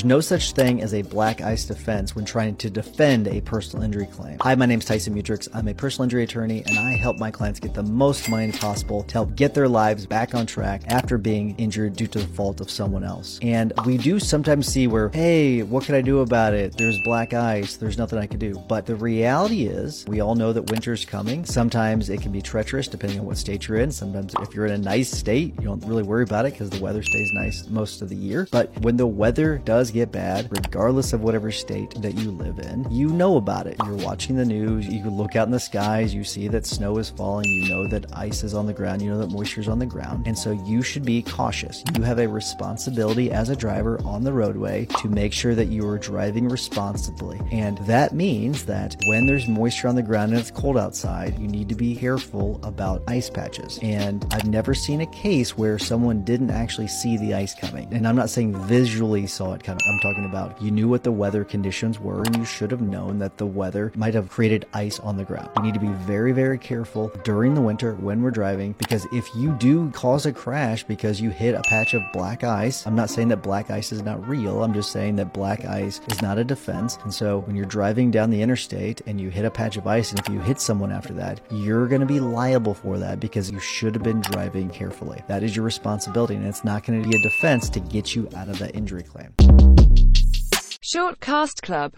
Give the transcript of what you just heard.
There's no such thing as a black ice defense when trying to defend a personal injury claim. Hi, my name is Tyson Mutrux. I'm a personal injury attorney and I help my clients get the most money possible to help get their lives back on track after being injured due to the fault of someone else. And we do sometimes see where, hey, what can I do about it? There's black ice. There's nothing I can do. But the reality is, we all know that winter's coming. Sometimes it can be treacherous depending on what state you're in. Sometimes if you're in a nice state, you don't really worry about it because the weather stays nice most of the year. But when the weather does get bad, regardless of whatever state that you live in, you know about it. You're watching the news, you look out in the skies, you see that snow is falling, you know that ice is on the ground, you know that moisture is on the ground. And so you should be cautious. You have a responsibility as a driver on the roadway to make sure that you are driving responsibly. And that means that when there's moisture on the ground and it's cold outside, you need to be careful about ice patches. And I've never seen a case where someone didn't actually see the ice coming. And I'm not saying visually saw it coming. I'm talking about you knew what the weather conditions were and you should have known that the weather might have created ice on the ground. We need to be very, very careful during the winter when we're driving because if you do cause a crash because you hit a patch of black ice, I'm not saying that black ice is not real. I'm just saying that black ice is not a defense. And so when you're driving down the interstate and you hit a patch of ice and if you hit someone after that, you're going to be liable for that because you should have been driving carefully. That is your responsibility and it's not going to be a defense to get you out of that injury claim. Short Cast Club